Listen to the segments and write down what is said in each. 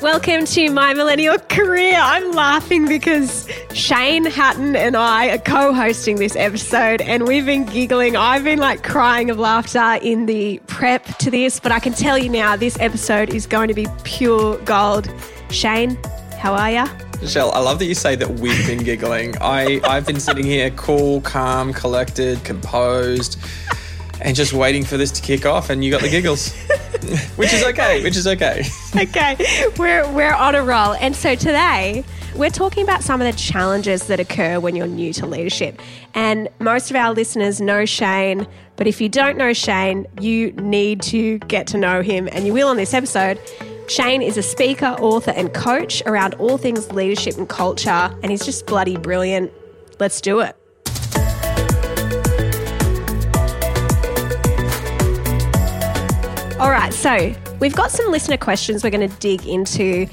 Welcome to my millennial career. I'm laughing because Shane Hatton and I are co hosting this episode and we've been giggling. I've been like crying of laughter in the prep to this, but I can tell you now this episode is going to be pure gold. Shane, how are ya? Michelle, I love that you say that we've been giggling. I, I've been sitting here cool, calm, collected, composed, and just waiting for this to kick off, and you got the giggles. which is okay, which is okay. okay, we're, we're on a roll. And so today, we're talking about some of the challenges that occur when you're new to leadership. And most of our listeners know Shane, but if you don't know Shane, you need to get to know him, and you will on this episode. Shane is a speaker, author, and coach around all things leadership and culture, and he's just bloody brilliant. Let's do it. All right, so we've got some listener questions we're going to dig into.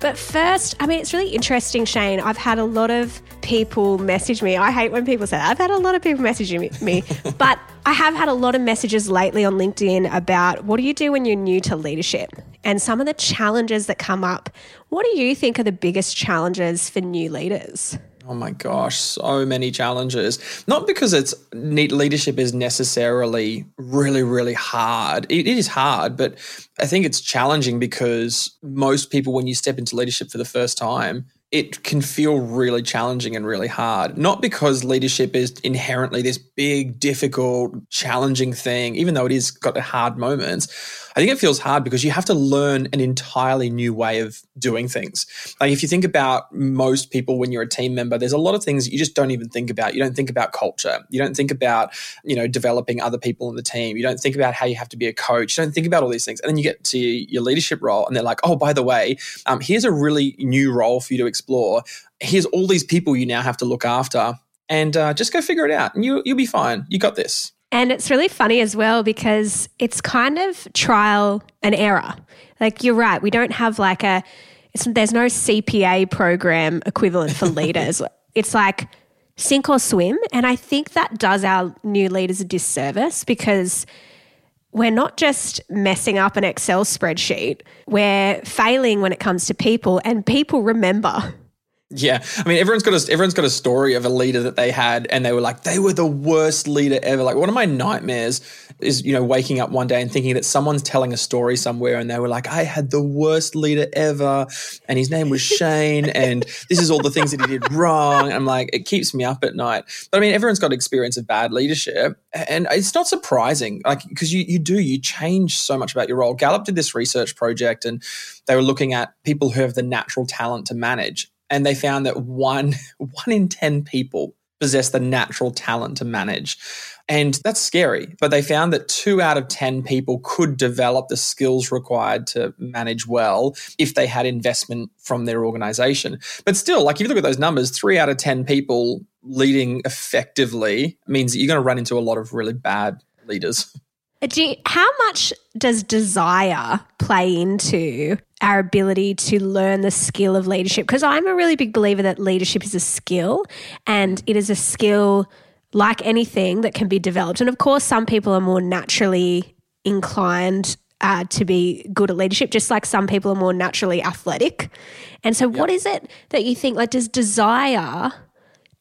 But first, I mean, it's really interesting, Shane. I've had a lot of people message me. I hate when people say that. I've had a lot of people messaging me, but I have had a lot of messages lately on LinkedIn about what do you do when you're new to leadership and some of the challenges that come up. What do you think are the biggest challenges for new leaders? Oh my gosh, so many challenges. Not because it's neat leadership is necessarily really, really hard. It is hard, but I think it's challenging because most people, when you step into leadership for the first time, it can feel really challenging and really hard. Not because leadership is inherently this big, difficult, challenging thing, even though it is got hard moments. I think it feels hard because you have to learn an entirely new way of doing things. Like if you think about most people when you're a team member, there's a lot of things you just don't even think about. You don't think about culture. You don't think about, you know, developing other people in the team. You don't think about how you have to be a coach. You don't think about all these things. And then you get to your leadership role and they're like, oh, by the way, um, here's a really new role for you to explore. Here's all these people you now have to look after. And uh, just go figure it out, and you, you'll be fine. You got this. And it's really funny as well because it's kind of trial and error. Like you're right, we don't have like a there's no CPA program equivalent for leaders. it's like sink or swim, and I think that does our new leaders a disservice because we're not just messing up an Excel spreadsheet, we're failing when it comes to people, and people remember. Yeah, I mean, everyone's got a everyone's got a story of a leader that they had, and they were like, they were the worst leader ever. Like one of my nightmares is, you know, waking up one day and thinking that someone's telling a story somewhere, and they were like, I had the worst leader ever, and his name was Shane, and this is all the things that he did wrong. I'm like, it keeps me up at night. But I mean, everyone's got experience of bad leadership, and it's not surprising, like because you you do you change so much about your role. Gallup did this research project, and they were looking at people who have the natural talent to manage and they found that one one in 10 people possess the natural talent to manage. And that's scary. But they found that two out of 10 people could develop the skills required to manage well if they had investment from their organization. But still, like if you look at those numbers, three out of 10 people leading effectively means that you're going to run into a lot of really bad leaders. You, how much does desire play into our ability to learn the skill of leadership because I'm a really big believer that leadership is a skill and it is a skill like anything that can be developed. And of course, some people are more naturally inclined uh, to be good at leadership, just like some people are more naturally athletic. And so, yep. what is it that you think? Like, does desire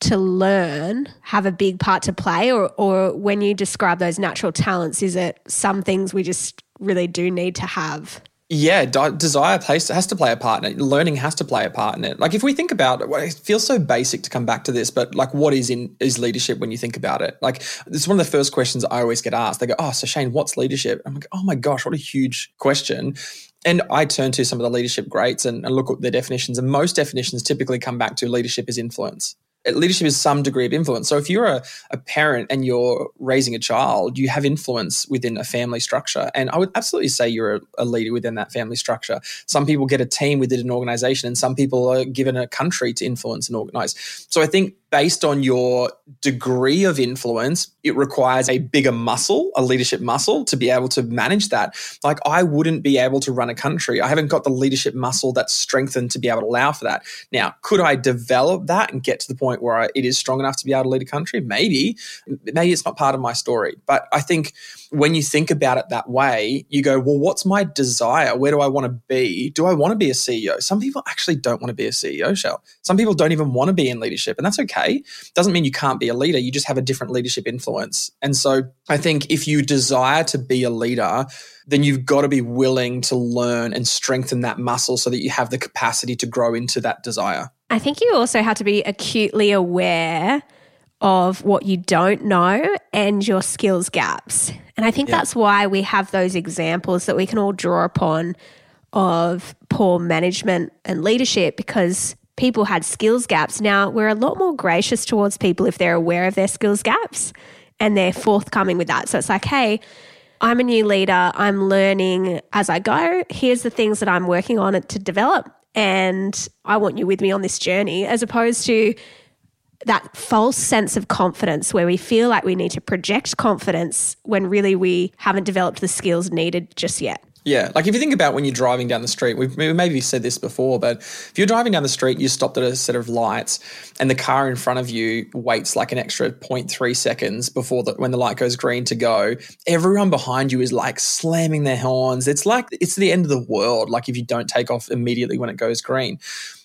to learn have a big part to play, or, or when you describe those natural talents, is it some things we just really do need to have? Yeah, desire plays, has to play a part in it. Learning has to play a part in it. Like if we think about it, it feels so basic to come back to this, but like what is in is leadership when you think about it? Like it's one of the first questions I always get asked. They go, "Oh, so Shane, what's leadership?" I'm like, "Oh my gosh, what a huge question." And I turn to some of the leadership greats and, and look at their definitions, and most definitions typically come back to leadership is influence. Leadership is some degree of influence. So if you're a, a parent and you're raising a child, you have influence within a family structure. And I would absolutely say you're a, a leader within that family structure. Some people get a team within an organization, and some people are given a country to influence and organize. So I think based on your degree of influence, it requires a bigger muscle, a leadership muscle to be able to manage that. Like I wouldn't be able to run a country. I haven't got the leadership muscle that's strengthened to be able to allow for that. Now, could I develop that and get to the point where I, it is strong enough to be able to lead a country? Maybe. Maybe it's not part of my story. But I think when you think about it that way, you go, well, what's my desire? Where do I want to be? Do I want to be a CEO? Some people actually don't want to be a CEO, Shell. Some people don't even want to be in leadership, and that's okay. Doesn't mean you can't be a leader. You just have a different leadership influence. And so I think if you desire to be a leader, then you've got to be willing to learn and strengthen that muscle so that you have the capacity to grow into that desire. I think you also have to be acutely aware of what you don't know and your skills gaps. And I think yeah. that's why we have those examples that we can all draw upon of poor management and leadership because people had skills gaps. Now, we're a lot more gracious towards people if they're aware of their skills gaps and they're forthcoming with that. So it's like, hey, I'm a new leader. I'm learning as I go. Here's the things that I'm working on it to develop. And I want you with me on this journey, as opposed to that false sense of confidence where we feel like we need to project confidence when really we haven't developed the skills needed just yet. Yeah, like if you think about when you're driving down the street, we've maybe said this before, but if you're driving down the street, you stopped at a set of lights, and the car in front of you waits like an extra 0.3 seconds before the, when the light goes green to go. Everyone behind you is like slamming their horns. It's like it's the end of the world. Like if you don't take off immediately when it goes green.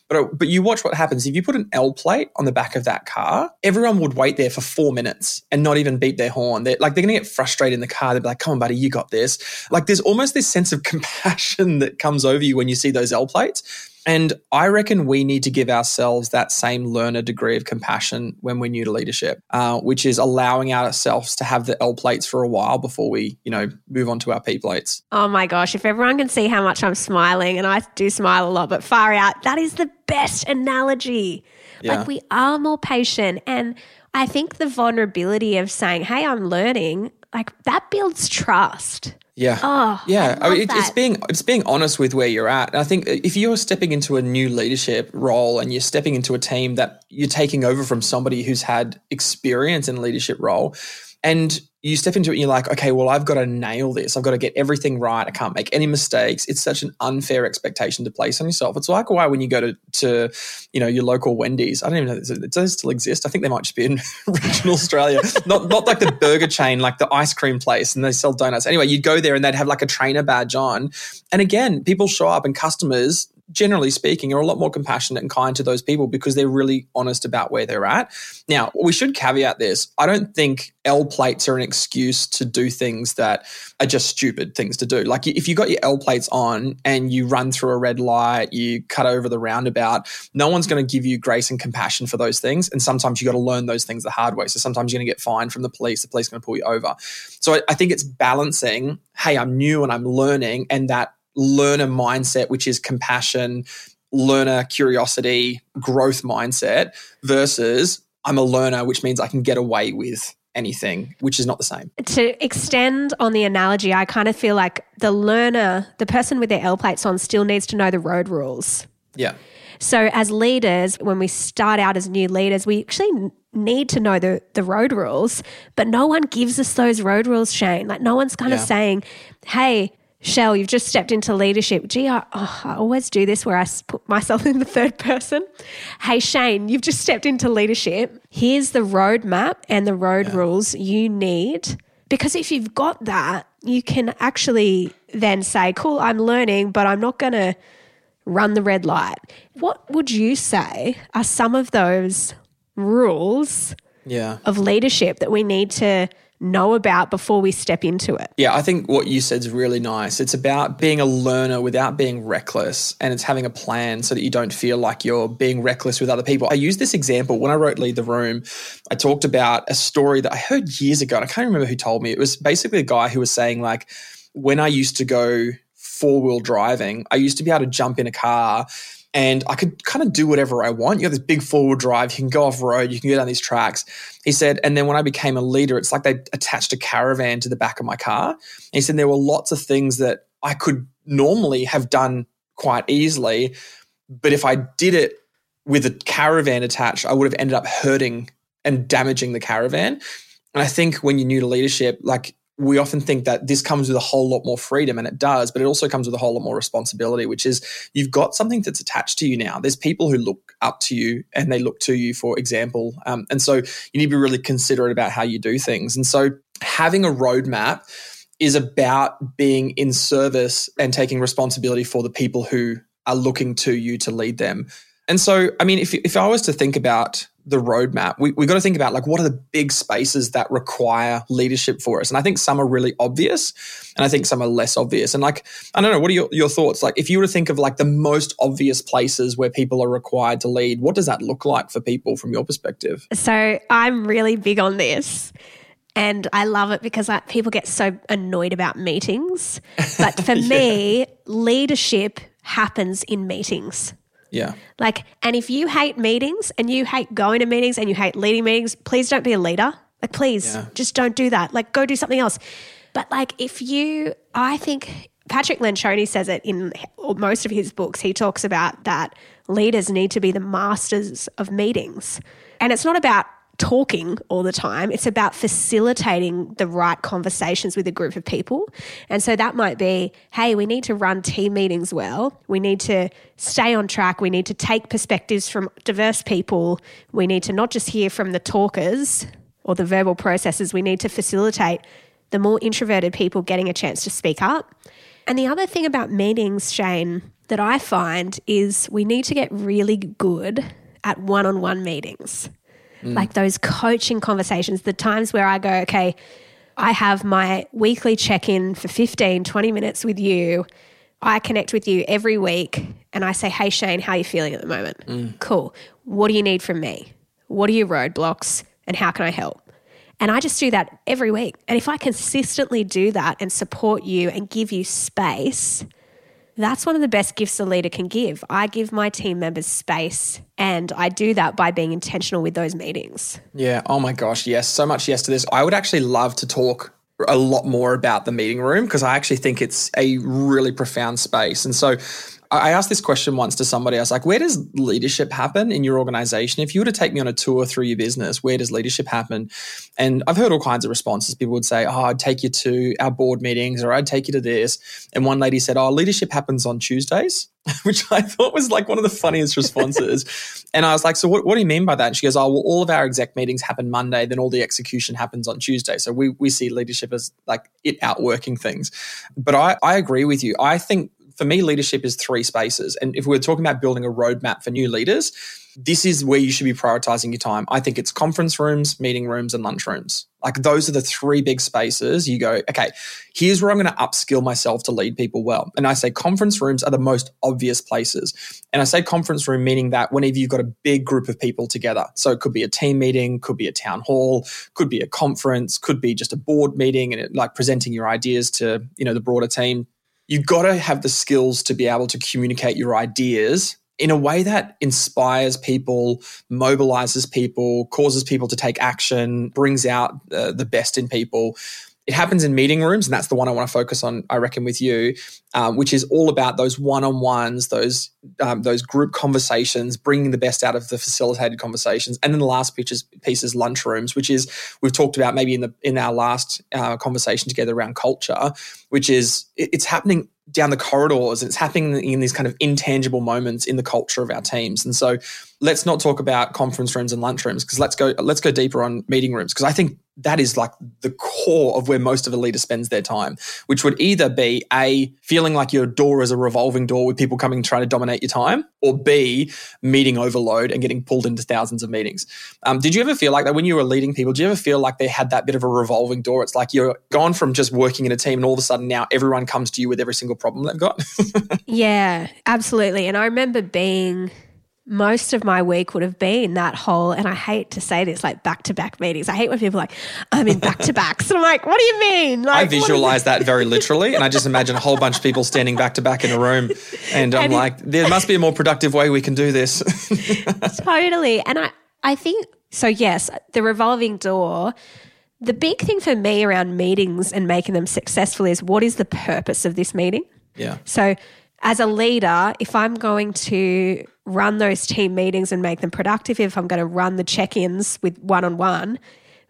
But, uh, but you watch what happens. If you put an L plate on the back of that car, everyone would wait there for four minutes and not even beep their horn. They're like, they're going to get frustrated in the car. They'll be like, come on, buddy, you got this. Like, there's almost this sense of compassion that comes over you when you see those L plates. And I reckon we need to give ourselves that same learner degree of compassion when we're new to leadership, uh, which is allowing ourselves to have the L plates for a while before we, you know, move on to our P plates. Oh my gosh, if everyone can see how much I'm smiling, and I do smile a lot, but far out, that is the best analogy. Yeah. Like we are more patient. And I think the vulnerability of saying, hey, I'm learning, like that builds trust. Yeah. Oh, yeah. I, I mean, it's being it's being honest with where you're at. And I think uh, if you're stepping into a new leadership role and you're stepping into a team that you're taking over from somebody who's had experience in leadership role, and you step into it and you're like, okay, well, I've got to nail this. I've got to get everything right. I can't make any mistakes. It's such an unfair expectation to place on yourself. It's like why when you go to, to you know, your local Wendy's, I don't even know, does it, still exist? I think they might just be in regional Australia. Not, not like the burger chain, like the ice cream place and they sell donuts. Anyway, you'd go there and they'd have like a trainer badge on. And again, people show up and customers generally speaking, are a lot more compassionate and kind to those people because they're really honest about where they're at. Now, we should caveat this. I don't think L plates are an excuse to do things that are just stupid things to do. Like if you got your L plates on and you run through a red light, you cut over the roundabout, no one's going to give you grace and compassion for those things. And sometimes you got to learn those things the hard way. So sometimes you're going to get fined from the police. The police are going to pull you over. So I, I think it's balancing, hey, I'm new and I'm learning, and that learner mindset, which is compassion, learner curiosity, growth mindset, versus I'm a learner, which means I can get away with anything, which is not the same. To extend on the analogy, I kind of feel like the learner, the person with their L plates on, still needs to know the road rules. Yeah. So, as leaders, when we start out as new leaders, we actually need to know the, the road rules, but no one gives us those road rules, Shane. Like, no one's kind yeah. of saying, hey, Shell, you've just stepped into leadership. Gee, I, oh, I, always do this where I put myself in the third person. Hey, Shane, you've just stepped into leadership. Here's the roadmap and the road yeah. rules you need. Because if you've got that, you can actually then say, cool, I'm learning, but I'm not going to run the red light. What would you say are some of those rules yeah. of leadership that we need to know about before we step into it. Yeah, I think what you said is really nice. It's about being a learner without being reckless, and it's having a plan so that you don't feel like you're being reckless with other people. I used this example when I wrote Lead the Room. I talked about a story that I heard years ago, and I can't remember who told me. It was basically a guy who was saying, like, when I used to go four wheel driving, I used to be able to jump in a car and I could kind of do whatever I want. You have this big four wheel drive, you can go off road, you can go down these tracks. He said, and then when I became a leader, it's like they attached a caravan to the back of my car. And he said there were lots of things that I could normally have done quite easily, but if I did it with a caravan attached, I would have ended up hurting and damaging the caravan. And I think when you're new to leadership, like we often think that this comes with a whole lot more freedom, and it does, but it also comes with a whole lot more responsibility, which is you've got something that's attached to you now. There's people who look up to you and they look to you for example. Um, and so you need to be really considerate about how you do things. And so having a roadmap is about being in service and taking responsibility for the people who are looking to you to lead them. And so, I mean, if, if I was to think about the roadmap, we, we got to think about like what are the big spaces that require leadership for us. And I think some are really obvious and I think some are less obvious. And like, I don't know, what are your, your thoughts? Like, if you were to think of like the most obvious places where people are required to lead, what does that look like for people from your perspective? So I'm really big on this. And I love it because I, people get so annoyed about meetings. But for yeah. me, leadership happens in meetings. Yeah. Like, and if you hate meetings and you hate going to meetings and you hate leading meetings, please don't be a leader. Like, please yeah. just don't do that. Like, go do something else. But like, if you, I think Patrick Lencioni says it in most of his books. He talks about that leaders need to be the masters of meetings. And it's not about talking all the time. It's about facilitating the right conversations with a group of people. And so that might be hey, we need to run team meetings well. We need to stay on track. We need to take perspectives from diverse people. We need to not just hear from the talkers or the verbal processes, we need to facilitate the more introverted people getting a chance to speak up. And the other thing about meetings, Shane, that I find is we need to get really good at one on one meetings mm. like those coaching conversations, the times where I go, okay, I have my weekly check in for 15, 20 minutes with you. I connect with you every week and I say, hey, Shane, how are you feeling at the moment? Mm. Cool. What do you need from me? What are your roadblocks and how can I help? And I just do that every week. And if I consistently do that and support you and give you space, that's one of the best gifts a leader can give. I give my team members space, and I do that by being intentional with those meetings. Yeah. Oh my gosh. Yes. So much yes to this. I would actually love to talk a lot more about the meeting room because I actually think it's a really profound space. And so I asked this question once to somebody. I was like, where does leadership happen in your organization? If you were to take me on a tour through your business, where does leadership happen? And I've heard all kinds of responses. People would say, oh, I'd take you to our board meetings or I'd take you to this. And one lady said, oh, leadership happens on Tuesdays, which I thought was like one of the funniest responses. and I was like, so what, what do you mean by that? And she goes, oh, well, all of our exec meetings happen Monday, then all the execution happens on Tuesday. So we, we see leadership as like it outworking things. But I, I agree with you. I think for me, leadership is three spaces. And if we're talking about building a roadmap for new leaders, this is where you should be prioritizing your time. I think it's conference rooms, meeting rooms, and lunch rooms. Like those are the three big spaces. You go, okay, here's where I'm going to upskill myself to lead people well. And I say conference rooms are the most obvious places. And I say conference room meaning that whenever you've got a big group of people together. So it could be a team meeting, could be a town hall, could be a conference, could be just a board meeting and it, like presenting your ideas to, you know, the broader team you've got to have the skills to be able to communicate your ideas in a way that inspires people, mobilizes people, causes people to take action, brings out uh, the best in people. It happens in meeting rooms, and that's the one I want to focus on. I reckon with you, um, which is all about those one-on-ones, those um, those group conversations, bringing the best out of the facilitated conversations, and then the last piece is, piece is lunch rooms, which is we've talked about maybe in the in our last uh, conversation together around culture, which is it, it's happening down the corridors and it's happening in these kind of intangible moments in the culture of our teams. And so let's not talk about conference rooms and lunch rooms because let's go let's go deeper on meeting rooms because I think that is like the core of where most of a leader spends their time, which would either be A, feeling like your door is a revolving door with people coming trying to dominate your time, or B, meeting overload and getting pulled into thousands of meetings. Um, did you ever feel like that when you were leading people? Do you ever feel like they had that bit of a revolving door? It's like you're gone from just working in a team and all of a sudden now everyone comes to you with every single problem they've got? yeah, absolutely. And I remember being most of my week would have been that whole, and I hate to say this, like back to back meetings. I hate when people are like, I'm in back to backs. And I'm like, what do you mean? Like, I visualize that very literally. And I just imagine a whole bunch of people standing back to back in a room. And I'm And like, there must be a more productive way we can do this. totally. And I, I think so. Yes, the revolving door. The big thing for me around meetings and making them successful is what is the purpose of this meeting? yeah. So, as a leader, if I'm going to run those team meetings and make them productive, if I'm going to run the check ins with one on one,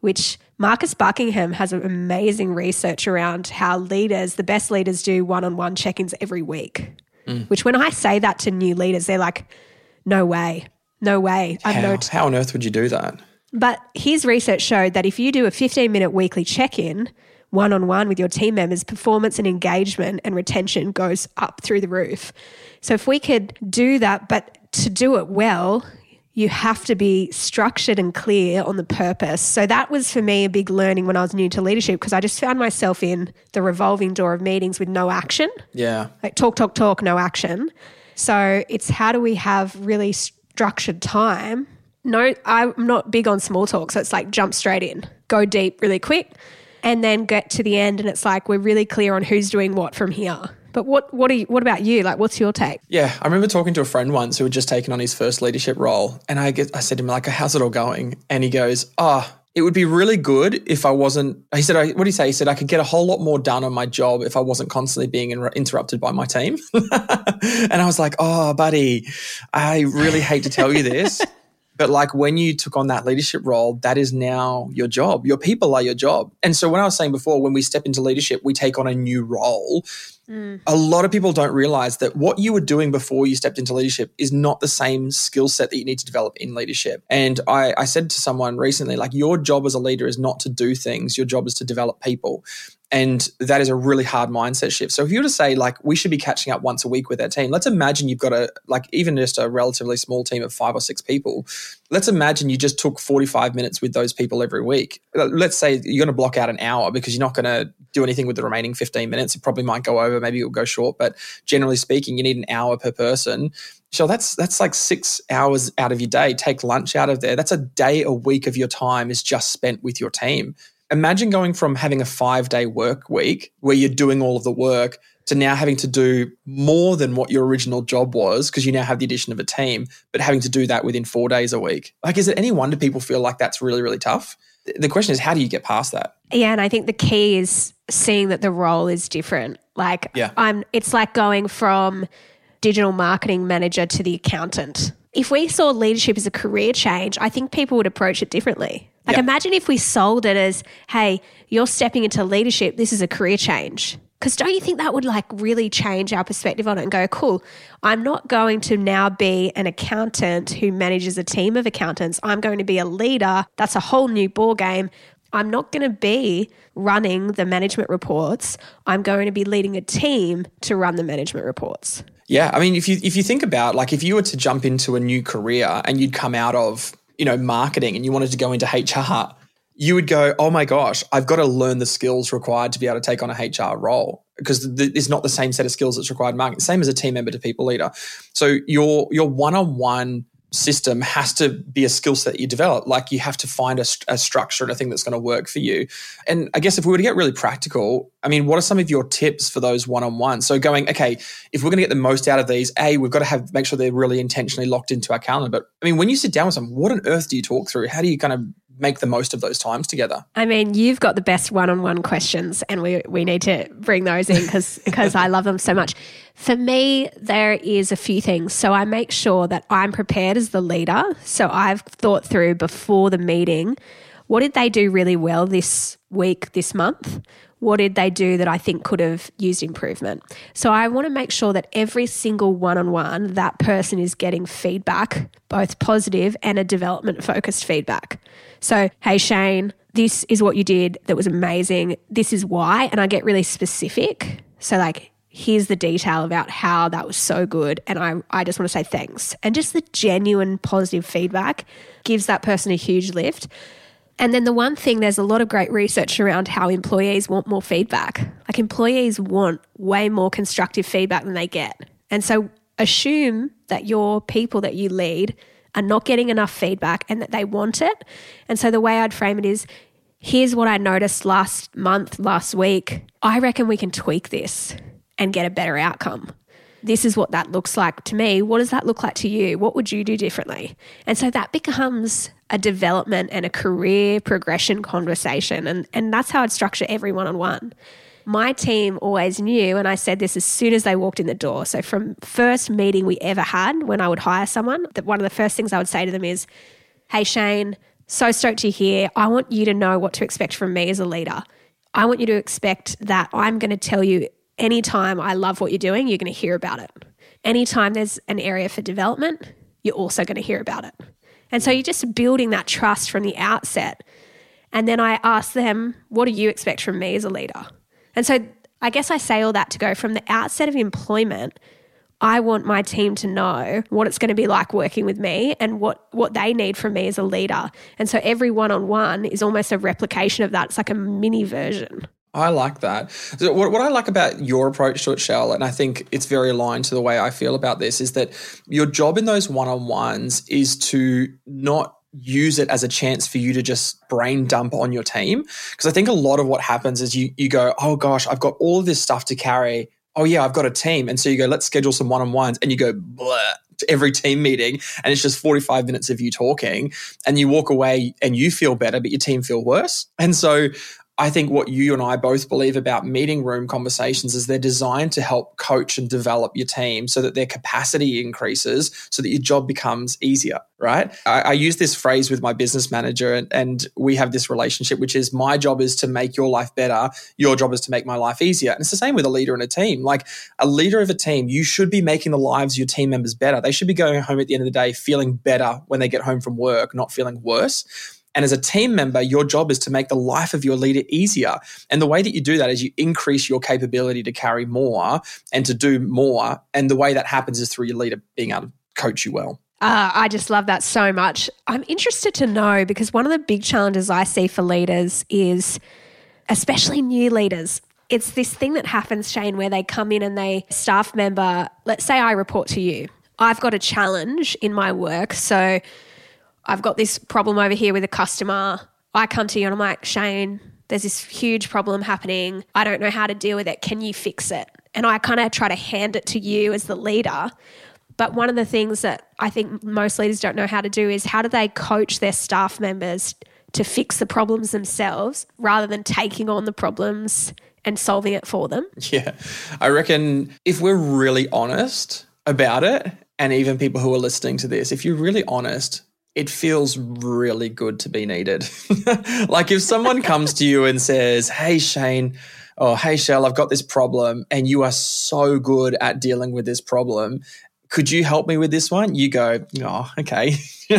which Marcus Buckingham has an amazing research around how leaders, the best leaders, do one on one check ins every week. Mm. Which, when I say that to new leaders, they're like, no way, no way. I've How, no how on earth would you do that? but his research showed that if you do a 15 minute weekly check in, one on one with your team members, performance and engagement and retention goes up through the roof. So if we could do that, but to do it well, you have to be structured and clear on the purpose. So that was for me a big learning when I was new to leadership because I just found myself in the revolving door of meetings with no action Yeah. like talk, talk, talk, no action. So it's how do we have really structured time? No, I'm not big on small talk. So it's like jump straight in, go deep really quick, and then get to the end. And it's like we're really clear on who's doing what from here. But what what are you, what about you? Like, what's your take? Yeah, I remember talking to a friend once who had just taken on his first leadership role, and I get, I said to him like, "How's it all going?" And he goes, "Ah, it would be really good if I wasn't." He said, "What did he say?" He said, "I could get a whole lot more done on my job if I wasn't constantly being in, interrupted by my team." and I was like, "Oh, buddy, I really hate to tell you this." But like when you took on that leadership role, that is now your job. Your people are your job. And so when I was saying before, when we step into leadership, we take on a new role. Mm. A lot of people don't realize that what you were doing before you stepped into leadership is not the same skill set that you need to develop in leadership. And I, I said to someone recently, like, your job as a leader is not to do things, your job is to develop people. And that is a really hard mindset shift. So if you were to say, like, we should be catching up once a week with our team, let's imagine you've got a, like, even just a relatively small team of five or six people. Let's imagine you just took 45 minutes with those people every week. Let's say you're going to block out an hour because you're not going to do anything with the remaining 15 minutes. It probably might go over, maybe it'll go short, but generally speaking, you need an hour per person. So that's that's like six hours out of your day. Take lunch out of there. That's a day a week of your time is just spent with your team. Imagine going from having a five day work week where you're doing all of the work to now having to do more than what your original job was because you now have the addition of a team, but having to do that within four days a week. Like, is it any wonder people feel like that's really, really tough? The question is, how do you get past that? Yeah, and I think the key is seeing that the role is different. Like Yeah. I'm it's like going from digital marketing manager to the accountant. If we saw leadership as a career change, I think people would approach it differently. Like Yeah. imagine if we sold it as, hey, you're stepping into leadership, this is a career change. Because don't you think that would like really change our perspective on it and go, cool, I'm not going to now be an accountant who manages a team of accountants. I'm going to be a leader. That's a whole new ball game. I'm not going to be running the management reports. I'm going to be leading a team to run the management reports. Yeah, I mean, if you if you think about like if you were to jump into a new career and you'd come out of you know marketing and you wanted to go into HR, you would go, oh my gosh, I've got to learn the skills required to be able to take on a HR role because th- it's not the same set of skills that's required in marketing. Same as a team member to people leader. So your your one on one system has to be a skill set you develop. Like you have to find a, a structure and a thing that's going to work for you. And I guess if we were to get really practical, I mean, what are some of your tips for those one on ones? So going, okay, if we're going to get the most out of these, a we've got to have make sure they're really intentionally locked into our calendar. But I mean, when you sit down with someone, what on earth do you talk through? How do you kind of make the most of those times together? I mean, you've got the best one-on-one questions, and we we need to bring those in because because I love them so much. For me, there is a few things. So I make sure that I'm prepared as the leader. So I've thought through before the meeting, what did they do really well this week, this month? What did they do that I think could have used improvement? So I want to make sure that every single one on one, that person is getting feedback, both positive and a development focused feedback. So, hey, Shane, this is what you did that was amazing. This is why. And I get really specific. So, like, here's the detail about how that was so good. And I, I just want to say thanks. And just the genuine positive feedback gives that person a huge lift. And then the one thing, there's a lot of great research around how employees want more feedback. Like employees want way more constructive feedback than they get. And so assume that your people that you lead are not getting enough feedback and that they want it. And so the way I'd frame it is here's what I noticed last month, last week. I reckon we can tweak this and get a better outcome. This is what that looks like to me. What does that look like to you? What would you do differently? And so that becomes a development and a career progression conversation. And, and that's how I'd structure every one on one my team always knew, and I said this as soon as they walked in the door. So, from first meeting we ever had when I would hire someone, that one of the first things I would say to them is, Hey, Shane, so stoked to hear. I want you to know what to expect from me as a leader. I want you to expect that I'm going to tell you anytime I love what you're doing, you're going to hear about it. Anytime there's an area for development, you're also going to hear about it. And so you're just building that trust from the outset. And then I ask them, what do you expect from me as a leader? And so I guess I say all that to go from the outset of employment. I want my team to know what it's going to be like working with me and what, what they need from me as a leader. And so every one on one is almost a replication of that. It's like a mini version. I like that. So what, what I like about your approach to it, Shell, and I think it's very aligned to the way I feel about this, is that your job in those one on ones is to not use it as a chance for you to just brain dump on your team. Because I think a lot of what happens is you you go, oh gosh, I've got all of this stuff to carry. Oh yeah, I've got a team, and so you go, let's schedule some one on ones, and you go blah to every team meeting, and it's just forty five minutes of you talking, and you walk away and you feel better, but your team feel worse. And so I think what you and I both believe about meeting room conversations is they're designed to help coach and develop your team so that their capacity increases, so that your job becomes easier, right? I, I use this phrase with my business manager, and, and we have this relationship, which is my job is to make your life better, your job is to make my life easier. And it's the same with a leader in a team. Like a leader of a team, you should be making the lives of your team members better. They should be going home at the end of the day feeling better when they get home from work, not feeling worse. And as a team member, your job is to make the life of your leader easier. And the way that you do that is you increase your capability to carry more and to do more. And the way that happens is through your leader being able to coach you well. Uh, I just love that so much. I'm interested to know because one of the big challenges I see for leaders is, especially new leaders, it's this thing that happens, Shane, where they come in and they staff member, let's say I report to you. I've got a challenge in my work. So I've got this problem over here with a customer. I come to you and I'm like, Shane, there's this huge problem happening. I don't know how to deal with it. Can you fix it? And I kind of try to hand it to you as the leader. But one of the things that I think most leaders don't know how to do is how do they coach their staff members to fix the problems themselves rather than taking on the problems and solving it for them? Yeah. I reckon if we're really honest about it, and even people who are listening to this, if you're really honest, it feels really good to be needed. like if someone comes to you and says, Hey, Shane, or hey, Shell, I've got this problem, and you are so good at dealing with this problem. Could you help me with this one? You go, oh, okay.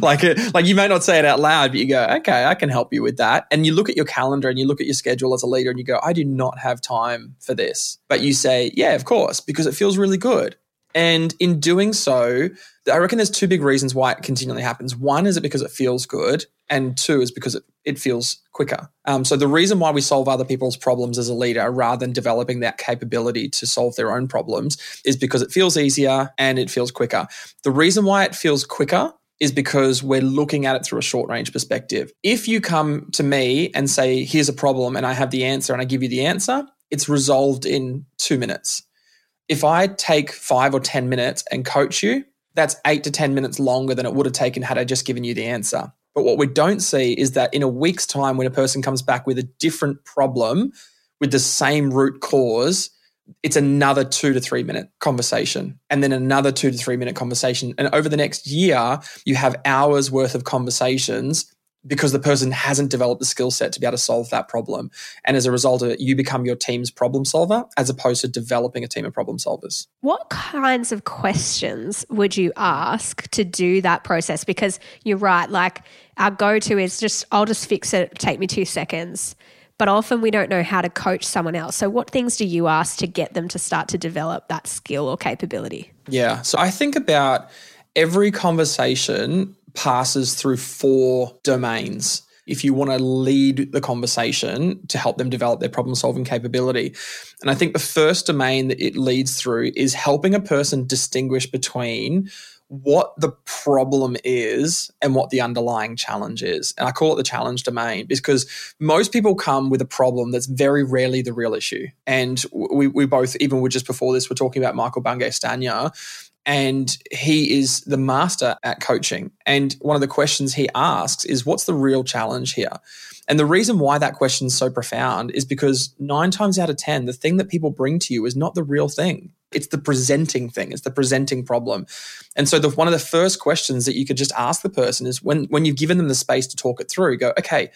like, it, like you may not say it out loud, but you go, okay, I can help you with that. And you look at your calendar and you look at your schedule as a leader and you go, I do not have time for this. But you say, yeah, of course, because it feels really good. And in doing so, I reckon there's two big reasons why it continually happens. One is it because it feels good, and two is because it, it feels quicker. Um, so the reason why we solve other people's problems as a leader rather than developing that capability to solve their own problems is because it feels easier and it feels quicker. The reason why it feels quicker is because we're looking at it through a short range perspective. If you come to me and say, here's a problem, and I have the answer and I give you the answer, it's resolved in two minutes if I take five or 10 minutes and coach you, that's eight to 10 minutes longer than it would have taken had I just given you the answer. But what we don't see is that in a week's time, when a person comes back with a different problem with the same root cause, it's another two to three minute conversation and then another two to three minute conversation. And over the next year, you have hours worth of conversations because the person hasn't developed the skill set to be able to solve that problem. And as a result of it, you become your team's problem solver as opposed to developing a team of problem solvers. What kinds of questions would you ask to do that process? Because you're right, like our go to is just, I'll just fix it, take me two seconds. But often we don't know how to coach someone else. So, what things do you ask to get them to start to develop that skill or capability? Yeah. So, I think about every conversation passes through four domains. if you want to lead the conversation to help them develop their problem solving capability. And I think the first domain that it leads through is helping a person distinguish between what the problem is and what the underlying challenge is. And I call it the challenge domain because most people come with a problem that's very rarely the real issue. And we, we both, even just before this, we're talking about Michael Bungay Stanier. And he is the master at coaching. And one of the questions he asks is, What's the real challenge here? And the reason why that question is so profound is because nine times out of 10, the thing that people bring to you is not the real thing. It's the presenting thing. It's the presenting problem. And so the, one of the first questions that you could just ask the person is when, when you've given them the space to talk it through, go, okay,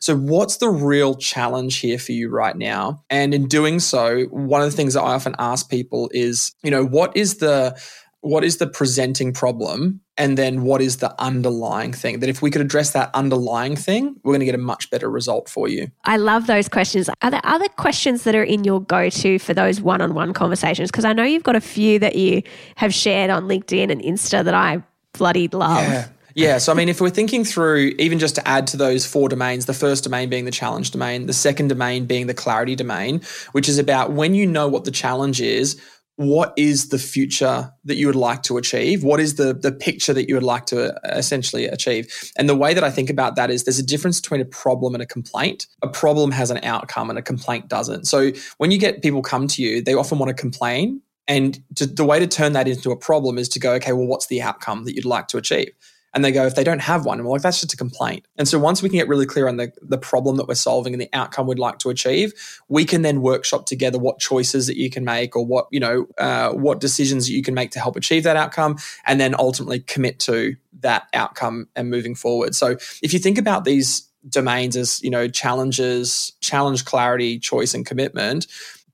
so what's the real challenge here for you right now? And in doing so, one of the things that I often ask people is, you know, what is the what is the presenting problem and then what is the underlying thing that if we could address that underlying thing we're going to get a much better result for you i love those questions are there other questions that are in your go-to for those one-on-one conversations because i know you've got a few that you have shared on linkedin and insta that i bloody love yeah. Yeah. So, I mean, if we're thinking through, even just to add to those four domains, the first domain being the challenge domain, the second domain being the clarity domain, which is about when you know what the challenge is, what is the future that you would like to achieve? What is the, the picture that you would like to uh, essentially achieve? And the way that I think about that is there's a difference between a problem and a complaint. A problem has an outcome and a complaint doesn't. So when you get people come to you, they often want to complain. And to, the way to turn that into a problem is to go, okay, well, what's the outcome that you'd like to achieve? And they go, if they don't have one, well, like, that's just a complaint. And so once we can get really clear on the, the problem that we're solving and the outcome we'd like to achieve, we can then workshop together what choices that you can make or what, you know, uh, what decisions you can make to help achieve that outcome and then ultimately commit to that outcome and moving forward. So if you think about these domains as, you know, challenges, challenge, clarity, choice, and commitment,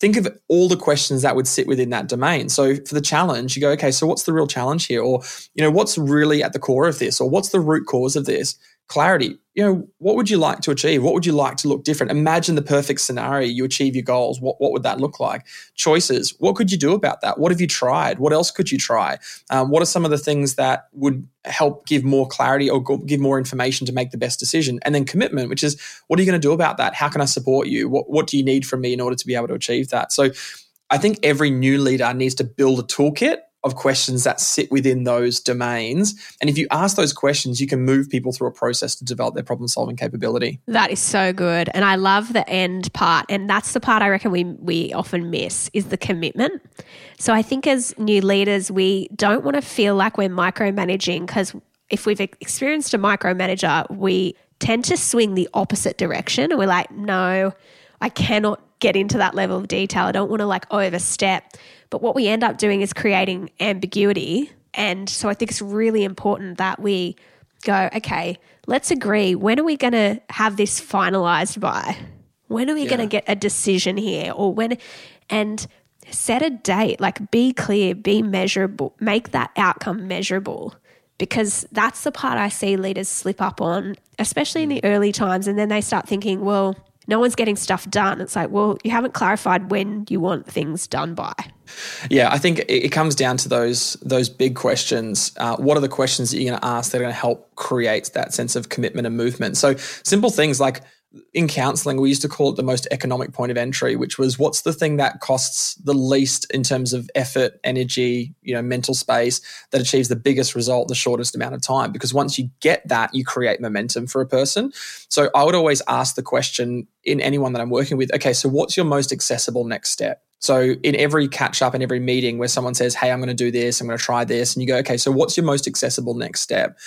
think of all the questions that would sit within that domain. So for the challenge, you go, okay, so what's the real challenge here? Or, you know, what's really at the core of this? Or what's the root cause of this? Clarity. You know what would you like to achieve? What would you like to look different? Imagine the perfect scenario you achieve your goals. What, what would that look like? Choices. What could you do about that? What have you tried? What else could you try? Um, what are some of the things that would help give more clarity or give more information to make the best decision? And then commitment which is what are you going to do about that? How can i support you? What, what do you need from me in order to be able to achieve that? So i think every new leader needs to build a toolkit of questions that sit within those domains. And if you ask those questions, you can move people through a process to develop their problem solving capability. That is so good. And I love the end part. And that's the part I reckon we, we often miss is the commitment. So I think as new leaders, we don't want to feel like we're micromanaging because if we've experienced a micromanager, we tend to swing the opposite direction. And we're like, no, I cannot get into that level of detail. I don't want to like overstep. But what we end up doing is creating ambiguity. And so I think it's really important that we go, okay, let's agree. When are we going to have this finalized by? When are we yeah. going to get a decision here? Or when, and set a date, like be clear, be measurable, make that outcome measurable. Because that's the part I see leaders slip up on, especially in the mm. early times. And then they start thinking, well, no one's getting stuff done. It's like, well, you haven't clarified when you want things done by. Yeah, I think it comes down to those those big questions. Uh, what are the questions that you're going to ask that are going to help create that sense of commitment and movement? So simple things like in counseling, we used to call it the most economic point of entry, which was what's the thing that costs the least in terms of effort, energy, you know, mental space that achieves the biggest result the shortest amount of time. Because once you get that, you create momentum for a person. So I would always ask the question in anyone that I'm working with, okay, so what's your most accessible next step? So in every catch up and every meeting where someone says, Hey, I'm going to do this, I'm going to try this, and you go, okay, so what's your most accessible next step?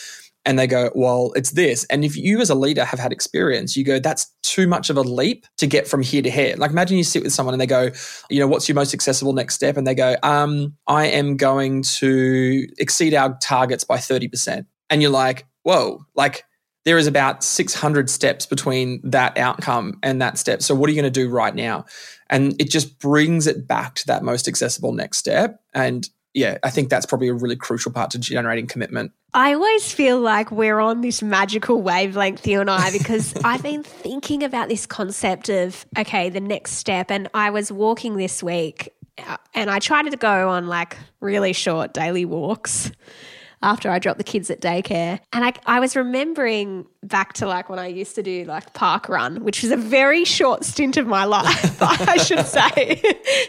And they go, well, it's this. And if you as a leader have had experience, you go, that's too much of a leap to get from here to here. Like imagine you sit with someone and they go, you know, what's your most accessible next step? And they go, um, I am going to exceed our targets by 30%. And you're like, whoa, like there is about 600 steps between that outcome and that step. So what are you going to do right now? And it just brings it back to that most accessible next step. And yeah, I think that's probably a really crucial part to generating commitment. I always feel like we're on this magical wavelength, you and I, because I've been thinking about this concept of, okay, the next step. And I was walking this week uh, and I tried to go on like really short daily walks. After I dropped the kids at daycare. And I, I was remembering back to like when I used to do like park run, which was a very short stint of my life, I should say,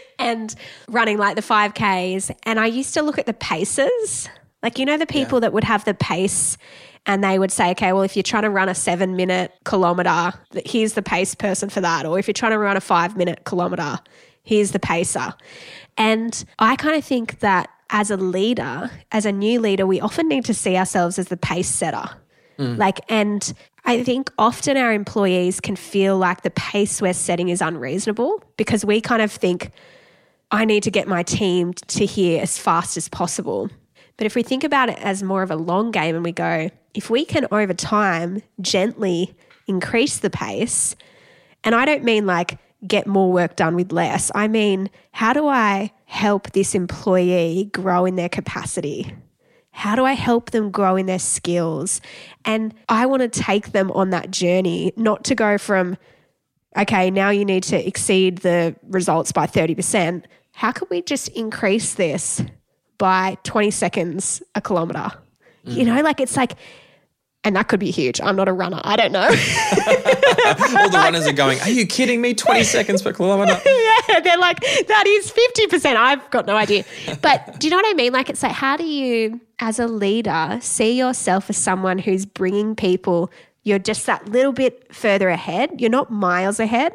and running like the 5Ks. And I used to look at the paces. Like, you know, the people yeah. that would have the pace and they would say, okay, well, if you're trying to run a seven minute kilometer, here's the pace person for that. Or if you're trying to run a five minute kilometer, here's the pacer. And I kind of think that as a leader, as a new leader, we often need to see ourselves as the pace setter. Mm. Like, and I think often our employees can feel like the pace we're setting is unreasonable because we kind of think, I need to get my team to here as fast as possible. But if we think about it as more of a long game and we go, if we can over time gently increase the pace, and I don't mean like get more work done with less, I mean, how do I help this employee grow in their capacity? How do I help them grow in their skills? And I want to take them on that journey, not to go from, okay, now you need to exceed the results by 30%. How can we just increase this by 20 seconds a kilometer. Mm. You know, like it's like, and that could be huge. I'm not a runner. I don't know. All the runners are going, Are you kidding me? 20 seconds per kilometer. yeah, they're like, That is 50%. I've got no idea. But do you know what I mean? Like, it's like, how do you, as a leader, see yourself as someone who's bringing people you're just that little bit further ahead. You're not miles ahead,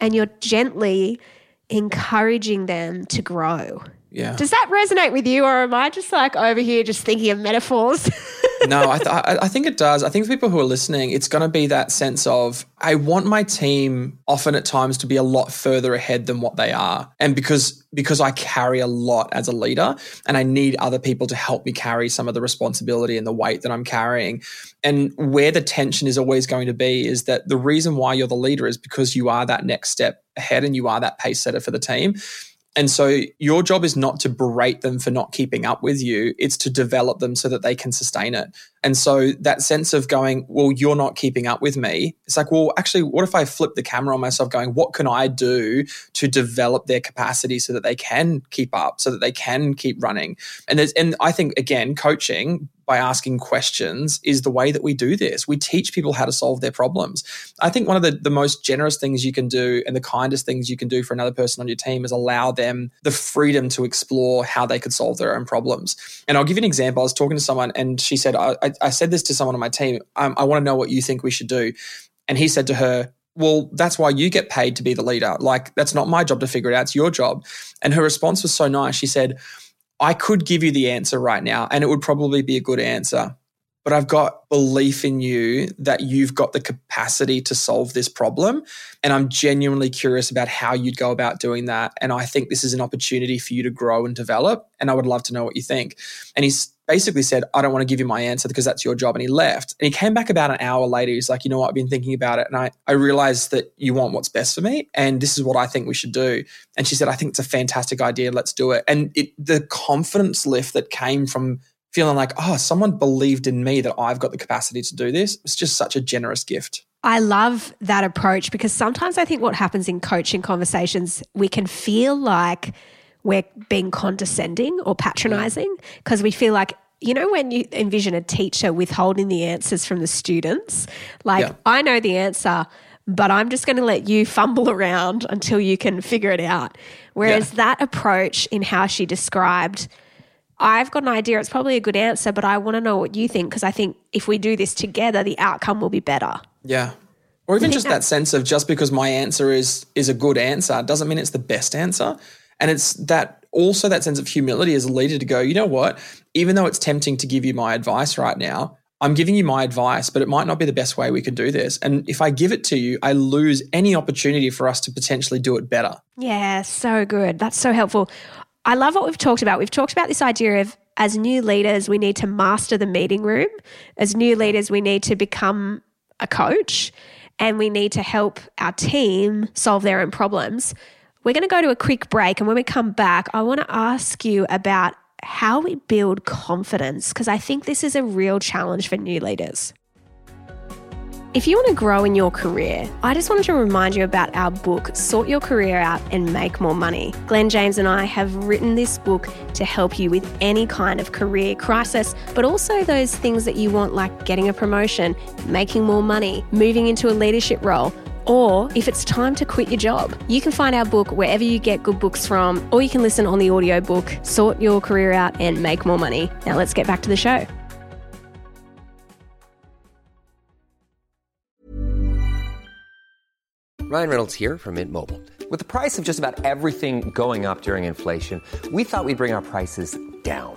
and you're gently encouraging them to grow. Yeah. Does that resonate with you, or am I just like over here just thinking of metaphors? no, I, th- I think it does. I think for people who are listening, it's going to be that sense of I want my team often at times to be a lot further ahead than what they are, and because because I carry a lot as a leader, and I need other people to help me carry some of the responsibility and the weight that I'm carrying. And where the tension is always going to be is that the reason why you're the leader is because you are that next step ahead and you are that pace setter for the team. And so your job is not to berate them for not keeping up with you, it's to develop them so that they can sustain it. And so that sense of going, well, you're not keeping up with me, it's like, well, actually, what if I flip the camera on myself going, what can I do to develop their capacity so that they can keep up, so that they can keep running? And there's, and I think, again, coaching by asking questions is the way that we do this. We teach people how to solve their problems. I think one of the, the most generous things you can do and the kindest things you can do for another person on your team is allow them the freedom to explore how they could solve their own problems. And I'll give you an example. I was talking to someone and she said, I, I, I said this to someone on my team, I want to know what you think we should do. And he said to her, well, that's why you get paid to be the leader. Like, that's not my job to figure it out. It's your job. And her response was so nice. She said, I could give you the answer right now, and it would probably be a good answer. But I've got belief in you that you've got the capacity to solve this problem. And I'm genuinely curious about how you'd go about doing that. And I think this is an opportunity for you to grow and develop. And I would love to know what you think. And he's basically said, I don't want to give you my answer because that's your job. And he left. And he came back about an hour later. He's like, you know what? I've been thinking about it. And I, I realized that you want what's best for me. And this is what I think we should do. And she said, I think it's a fantastic idea. Let's do it. And it, the confidence lift that came from feeling like, oh, someone believed in me that I've got the capacity to do this. It's just such a generous gift. I love that approach because sometimes I think what happens in coaching conversations, we can feel like we're being condescending or patronizing because we feel like you know when you envision a teacher withholding the answers from the students like yeah. i know the answer but i'm just going to let you fumble around until you can figure it out whereas yeah. that approach in how she described i've got an idea it's probably a good answer but i want to know what you think because i think if we do this together the outcome will be better yeah or even just that sense of just because my answer is is a good answer doesn't mean it's the best answer and it's that also that sense of humility as a leader to go, you know what? Even though it's tempting to give you my advice right now, I'm giving you my advice, but it might not be the best way we can do this. And if I give it to you, I lose any opportunity for us to potentially do it better. Yeah, so good. That's so helpful. I love what we've talked about. We've talked about this idea of as new leaders, we need to master the meeting room. As new leaders, we need to become a coach and we need to help our team solve their own problems. We're going to go to a quick break. And when we come back, I want to ask you about how we build confidence, because I think this is a real challenge for new leaders. If you want to grow in your career, I just wanted to remind you about our book, Sort Your Career Out and Make More Money. Glenn James and I have written this book to help you with any kind of career crisis, but also those things that you want, like getting a promotion, making more money, moving into a leadership role or if it's time to quit your job. You can find our book wherever you get good books from, or you can listen on the audiobook, Sort Your Career Out and Make More Money. Now let's get back to the show. Ryan Reynolds here from Mint Mobile. With the price of just about everything going up during inflation, we thought we'd bring our prices down.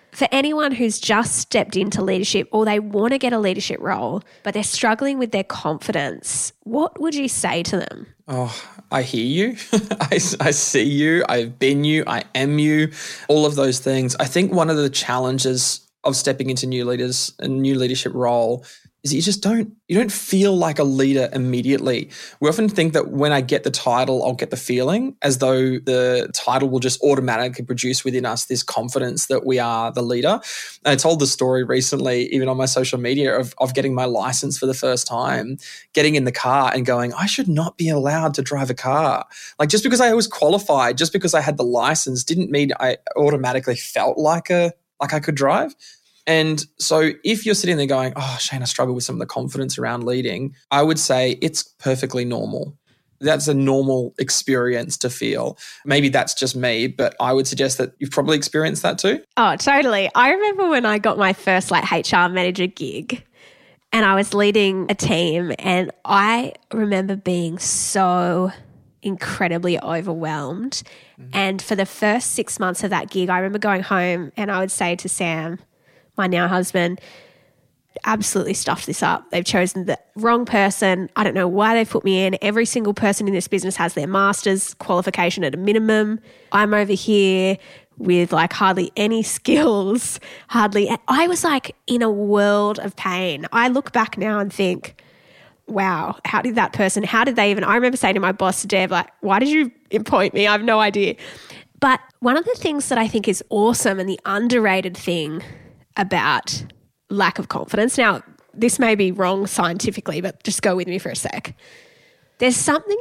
For anyone who's just stepped into leadership or they want to get a leadership role, but they're struggling with their confidence, what would you say to them? Oh, I hear you. I, I see you. I've been you. I am you. All of those things. I think one of the challenges of stepping into new leaders and new leadership role is that you just don't you don't feel like a leader immediately. We often think that when I get the title, I'll get the feeling as though the title will just automatically produce within us this confidence that we are the leader. And I told the story recently, even on my social media, of, of getting my license for the first time, getting in the car and going, I should not be allowed to drive a car. Like just because I was qualified, just because I had the license, didn't mean I automatically felt like a like I could drive. And so if you're sitting there going, oh, Shane, I struggle with some of the confidence around leading, I would say it's perfectly normal. That's a normal experience to feel. Maybe that's just me, but I would suggest that you've probably experienced that too. Oh, totally. I remember when I got my first like HR manager gig and I was leading a team and I remember being so incredibly overwhelmed. Mm-hmm. And for the first 6 months of that gig, I remember going home and I would say to Sam, my now husband, absolutely stuffed this up. They've chosen the wrong person. I don't know why they've put me in. Every single person in this business has their master's qualification at a minimum. I'm over here with like hardly any skills, hardly. I was like in a world of pain. I look back now and think, wow, how did that person, how did they even? I remember saying to my boss, Deb, like, why did you appoint me? I have no idea. But one of the things that I think is awesome and the underrated thing about lack of confidence. Now, this may be wrong scientifically, but just go with me for a sec. There's something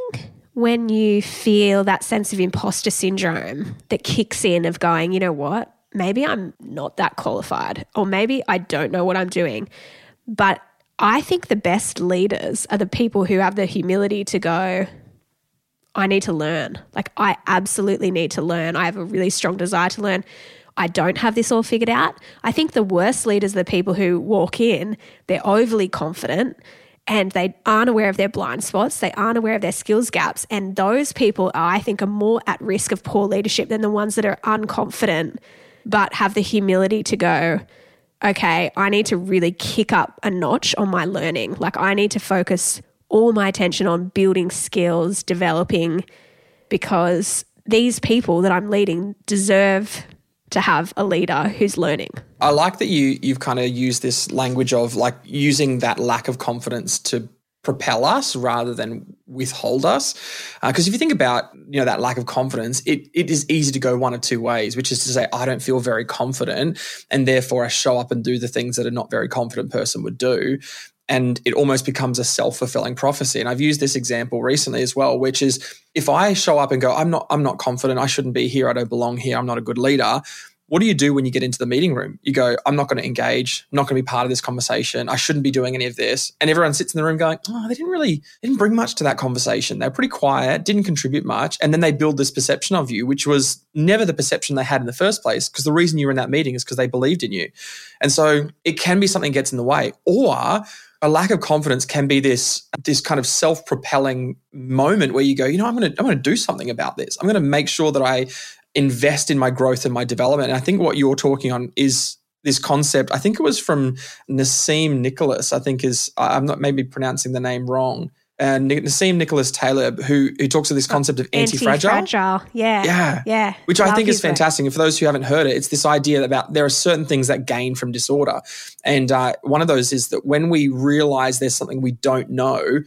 when you feel that sense of imposter syndrome that kicks in of going, you know what? Maybe I'm not that qualified, or maybe I don't know what I'm doing. But I think the best leaders are the people who have the humility to go, I need to learn. Like, I absolutely need to learn. I have a really strong desire to learn. I don't have this all figured out. I think the worst leaders are the people who walk in, they're overly confident and they aren't aware of their blind spots, they aren't aware of their skills gaps. And those people, I think, are more at risk of poor leadership than the ones that are unconfident but have the humility to go, okay, I need to really kick up a notch on my learning. Like, I need to focus all my attention on building skills, developing, because these people that I'm leading deserve to have a leader who's learning. I like that you you've kind of used this language of like using that lack of confidence to propel us rather than withhold us because uh, if you think about you know that lack of confidence it, it is easy to go one of two ways which is to say i don't feel very confident and therefore i show up and do the things that a not very confident person would do and it almost becomes a self-fulfilling prophecy and i've used this example recently as well which is if i show up and go i'm not i'm not confident i shouldn't be here i don't belong here i'm not a good leader What do you do when you get into the meeting room? You go, I'm not going to engage, I'm not going to be part of this conversation. I shouldn't be doing any of this. And everyone sits in the room going, oh, they didn't really, they didn't bring much to that conversation. They're pretty quiet, didn't contribute much. And then they build this perception of you, which was never the perception they had in the first place. Because the reason you were in that meeting is because they believed in you. And so it can be something gets in the way. Or a lack of confidence can be this this kind of self-propelling moment where you go, you know, I'm going to I'm going to do something about this. I'm going to make sure that I invest in my growth and my development. And I think what you're talking on is this concept. I think it was from Nassim Nicholas. I think is I'm not maybe pronouncing the name wrong. And Nassim Nicholas Taleb, who who talks of this concept of anti-fragile. Anti-fragile, yeah, yeah, yeah. Which I think is fantastic. And for those who haven't heard it, it's this idea about there are certain things that gain from disorder, and uh, one of those is that when we realize there's something we don't know,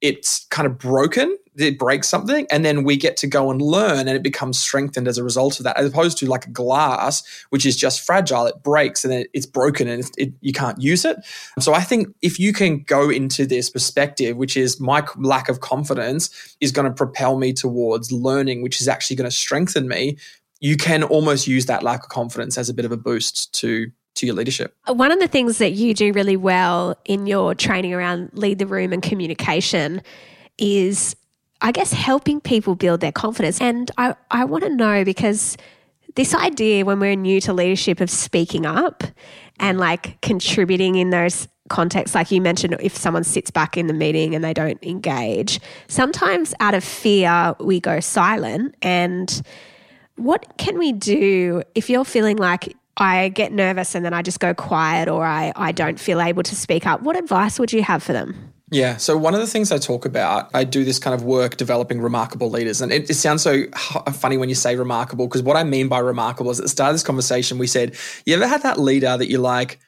it's kind of broken it breaks something and then we get to go and learn and it becomes strengthened as a result of that as opposed to like a glass which is just fragile it breaks and it's broken and it, you can't use it. So i think if you can go into this perspective which is my lack of confidence is going to propel me towards learning which is actually going to strengthen me you can almost use that lack of confidence as a bit of a boost to to your leadership. One of the things that you do really well in your training around lead the room and communication is, I guess, helping people build their confidence. And I, I want to know because this idea when we're new to leadership of speaking up and like contributing in those contexts, like you mentioned, if someone sits back in the meeting and they don't engage, sometimes out of fear, we go silent. And what can we do if you're feeling like I get nervous and then I just go quiet or I, I don't feel able to speak up. What advice would you have for them? Yeah. So, one of the things I talk about, I do this kind of work developing remarkable leaders. And it, it sounds so funny when you say remarkable, because what I mean by remarkable is at the start of this conversation, we said, You ever had that leader that you're like,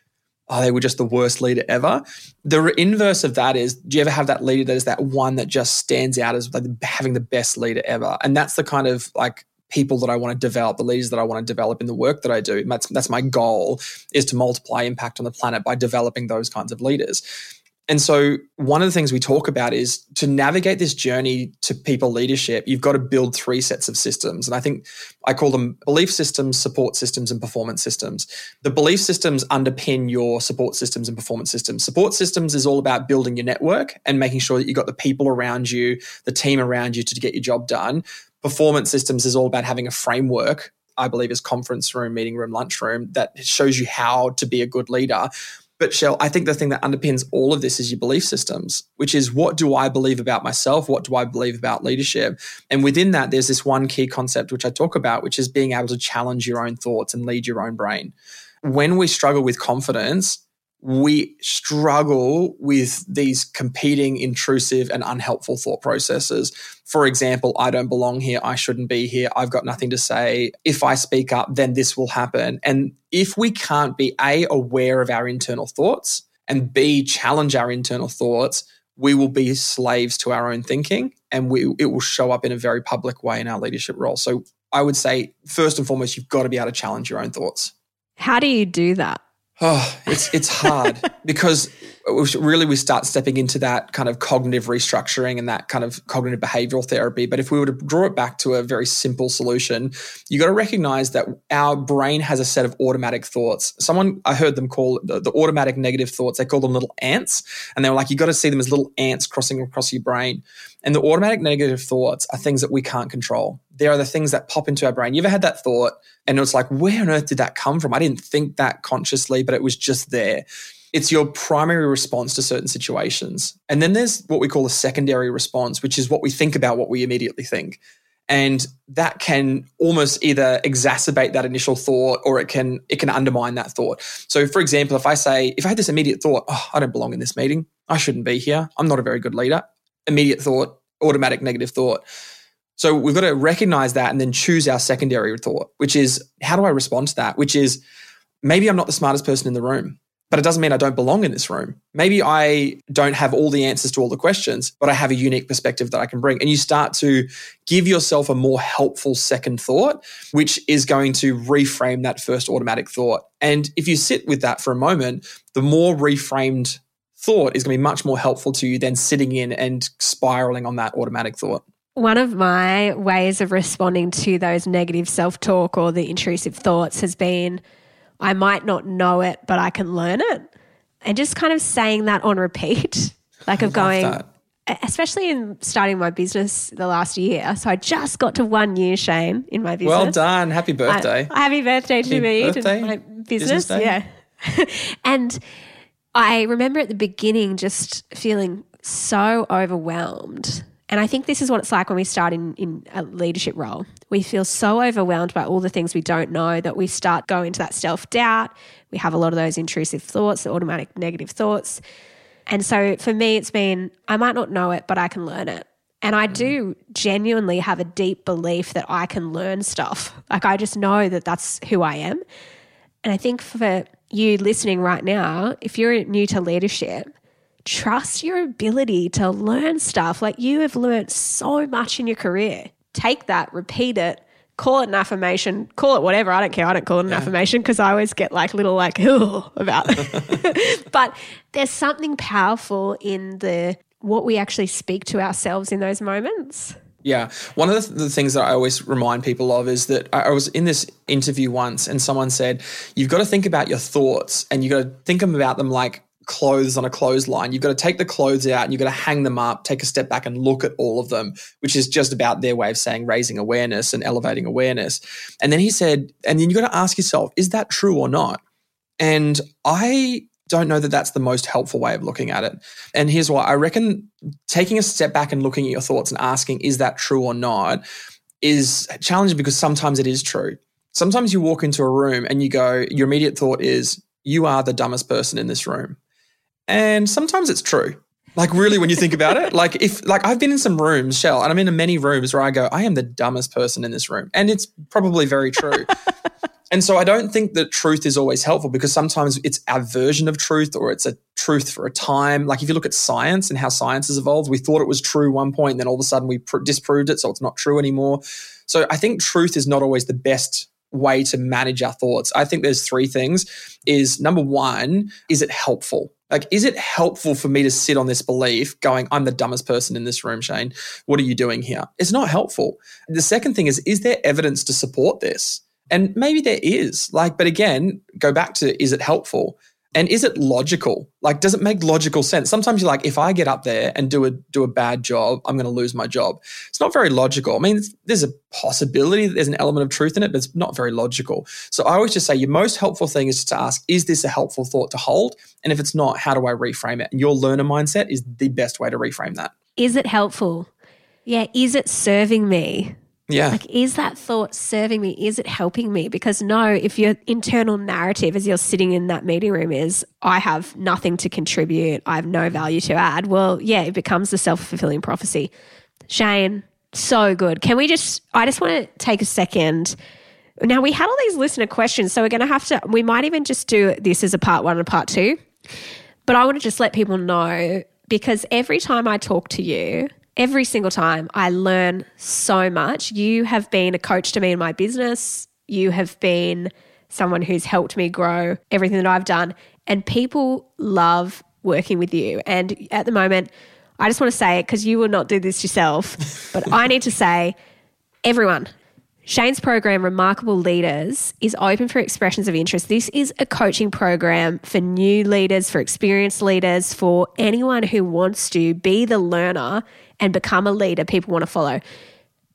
oh, they were just the worst leader ever. The inverse of that is, do you ever have that leader that is that one that just stands out as like having the best leader ever? And that's the kind of like people that I want to develop, the leaders that I want to develop in the work that I do. That's, that's my goal is to multiply impact on the planet by developing those kinds of leaders. And so, one of the things we talk about is to navigate this journey to people leadership, you've got to build three sets of systems. And I think I call them belief systems, support systems, and performance systems. The belief systems underpin your support systems and performance systems. Support systems is all about building your network and making sure that you've got the people around you, the team around you to get your job done performance systems is all about having a framework I believe is conference room, meeting room, lunchroom that shows you how to be a good leader. But Shell, I think the thing that underpins all of this is your belief systems, which is what do I believe about myself? What do I believe about leadership? And within that, there's this one key concept which I talk about, which is being able to challenge your own thoughts and lead your own brain. When we struggle with confidence, we struggle with these competing, intrusive, and unhelpful thought processes. For example, I don't belong here. I shouldn't be here. I've got nothing to say. If I speak up, then this will happen. And if we can't be A, aware of our internal thoughts, and B, challenge our internal thoughts, we will be slaves to our own thinking and we, it will show up in a very public way in our leadership role. So I would say, first and foremost, you've got to be able to challenge your own thoughts. How do you do that? Oh, it's it's hard because really we start stepping into that kind of cognitive restructuring and that kind of cognitive behavioral therapy. But if we were to draw it back to a very simple solution, you got to recognize that our brain has a set of automatic thoughts. Someone I heard them call the, the automatic negative thoughts. They call them little ants, and they were like, you got to see them as little ants crossing across your brain. And the automatic negative thoughts are things that we can't control. They are the things that pop into our brain. You ever had that thought and it's like, where on earth did that come from? I didn't think that consciously, but it was just there. It's your primary response to certain situations. And then there's what we call a secondary response, which is what we think about what we immediately think. And that can almost either exacerbate that initial thought or it can it can undermine that thought. So for example, if I say, if I had this immediate thought, oh, I don't belong in this meeting, I shouldn't be here, I'm not a very good leader, immediate thought, automatic negative thought. So we've got to recognize that and then choose our secondary thought, which is how do I respond to that? Which is maybe I'm not the smartest person in the room, but it doesn't mean I don't belong in this room. Maybe I don't have all the answers to all the questions, but I have a unique perspective that I can bring. And you start to give yourself a more helpful second thought, which is going to reframe that first automatic thought. And if you sit with that for a moment, the more reframed thought is going to be much more helpful to you than sitting in and spiraling on that automatic thought. One of my ways of responding to those negative self talk or the intrusive thoughts has been I might not know it, but I can learn it. And just kind of saying that on repeat, like of going, that. especially in starting my business the last year. So I just got to one year, Shane, in my business. Well done. Happy birthday. I- happy birthday to Happy me, birthday. to my Business business. yeah. and I remember at the beginning just feeling so overwhelmed. And I think this is what it's like when we start in, in a leadership role. We feel so overwhelmed by all the things we don't know that we start going into that self doubt. We have a lot of those intrusive thoughts, the automatic negative thoughts. And so for me, it's been, I might not know it, but I can learn it. And I do genuinely have a deep belief that I can learn stuff. Like I just know that that's who I am. And I think for you listening right now, if you're new to leadership, trust your ability to learn stuff. Like you have learned so much in your career. Take that, repeat it, call it an affirmation, call it whatever. I don't care. I don't call it an affirmation because I always get like little like, oh, about it. but there's something powerful in the what we actually speak to ourselves in those moments. Yeah. One of the, the things that I always remind people of is that I I was in this interview once and someone said, You've got to think about your thoughts and you've got to think about them like clothes on a clothesline. You've got to take the clothes out and you've got to hang them up, take a step back and look at all of them, which is just about their way of saying raising awareness and elevating awareness. And then he said, And then you've got to ask yourself, Is that true or not? And I don't know that that's the most helpful way of looking at it. And here's why I reckon taking a step back and looking at your thoughts and asking, is that true or not, is challenging because sometimes it is true. Sometimes you walk into a room and you go, your immediate thought is, you are the dumbest person in this room. And sometimes it's true. Like really, when you think about it, like if like I've been in some rooms, Shell, and I'm in many rooms where I go, I am the dumbest person in this room, and it's probably very true. And so I don't think that truth is always helpful because sometimes it's our version of truth or it's a truth for a time. Like if you look at science and how science has evolved, we thought it was true one point, and then all of a sudden we pr- disproved it, so it's not true anymore. So I think truth is not always the best way to manage our thoughts. I think there's three things is number 1, is it helpful? Like is it helpful for me to sit on this belief going I'm the dumbest person in this room, Shane? What are you doing here? It's not helpful. The second thing is is there evidence to support this? And maybe there is, like, but again, go back to is it helpful? And is it logical? Like, does it make logical sense? Sometimes you're like, if I get up there and do a do a bad job, I'm going to lose my job. It's not very logical. I mean, there's a possibility that there's an element of truth in it, but it's not very logical. So I always just say your most helpful thing is to ask, is this a helpful thought to hold? And if it's not, how do I reframe it? And your learner mindset is the best way to reframe that. Is it helpful? Yeah. Is it serving me? Yeah. Like, is that thought serving me? Is it helping me? Because no, if your internal narrative as you're sitting in that meeting room is, I have nothing to contribute, I have no value to add, well, yeah, it becomes the self fulfilling prophecy. Shane, so good. Can we just, I just want to take a second. Now, we had all these listener questions, so we're going to have to, we might even just do this as a part one and a part two. But I want to just let people know because every time I talk to you, every single time I learn so much. You have been a coach to me in my business. You have been someone who's helped me grow everything that I've done. And people love working with you. And at the moment, I just want to say it because you will not do this yourself, but I need to say, everyone, Shane's program, Remarkable Leaders, is open for expressions of interest. This is a coaching program for new leaders, for experienced leaders, for anyone who wants to be the learner and become a leader people want to follow.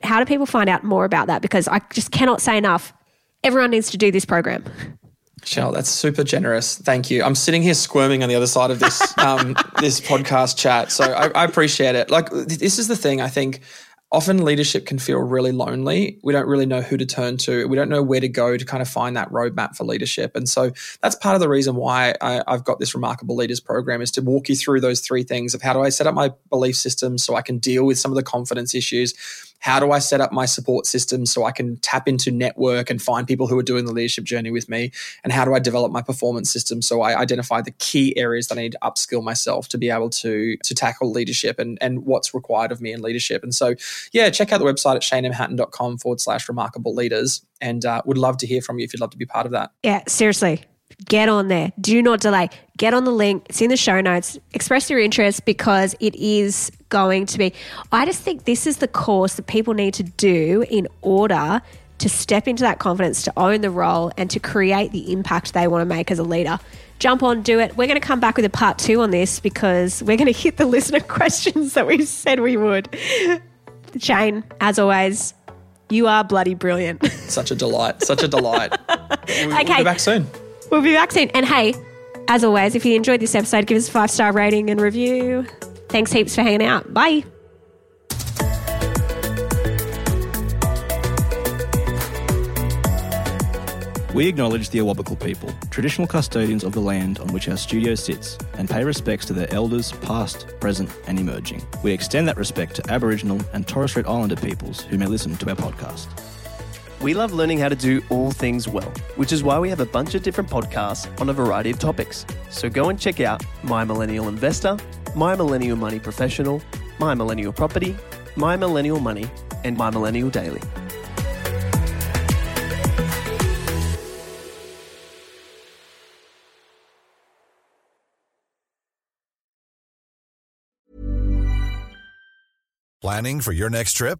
How do people find out more about that? Because I just cannot say enough. Everyone needs to do this program. Shell, that's super generous. Thank you. I'm sitting here squirming on the other side of this um, this podcast chat, so I, I appreciate it. Like this is the thing. I think often leadership can feel really lonely. We don't really know who to turn to. We don't know where to go to kind of find that roadmap for leadership. And so that's part of the reason why I, I've got this Remarkable Leaders program is to walk you through those three things of how do I set up my belief system so I can deal with some of the confidence issues. How do I set up my support system so I can tap into network and find people who are doing the leadership journey with me? And how do I develop my performance system so I identify the key areas that I need to upskill myself to be able to to tackle leadership and, and what's required of me in leadership? And so, yeah, check out the website at shanemhatton.com forward slash remarkable leaders. And uh, would love to hear from you if you'd love to be part of that. Yeah, seriously. Get on there. Do not delay. Get on the link. It's in the show notes. Express your interest because it is going to be. I just think this is the course that people need to do in order to step into that confidence, to own the role, and to create the impact they want to make as a leader. Jump on, do it. We're going to come back with a part two on this because we're going to hit the listener questions that we said we would. Shane, as always, you are bloody brilliant. Such a delight. Such a delight. We'll, we'll Okay. be back soon. We'll be back soon. And hey, as always, if you enjoyed this episode, give us a five star rating and review. Thanks heaps for hanging out. Bye. We acknowledge the Awabakal people, traditional custodians of the land on which our studio sits, and pay respects to their elders, past, present, and emerging. We extend that respect to Aboriginal and Torres Strait Islander peoples who may listen to our podcast. We love learning how to do all things well, which is why we have a bunch of different podcasts on a variety of topics. So go and check out My Millennial Investor, My Millennial Money Professional, My Millennial Property, My Millennial Money, and My Millennial Daily. Planning for your next trip?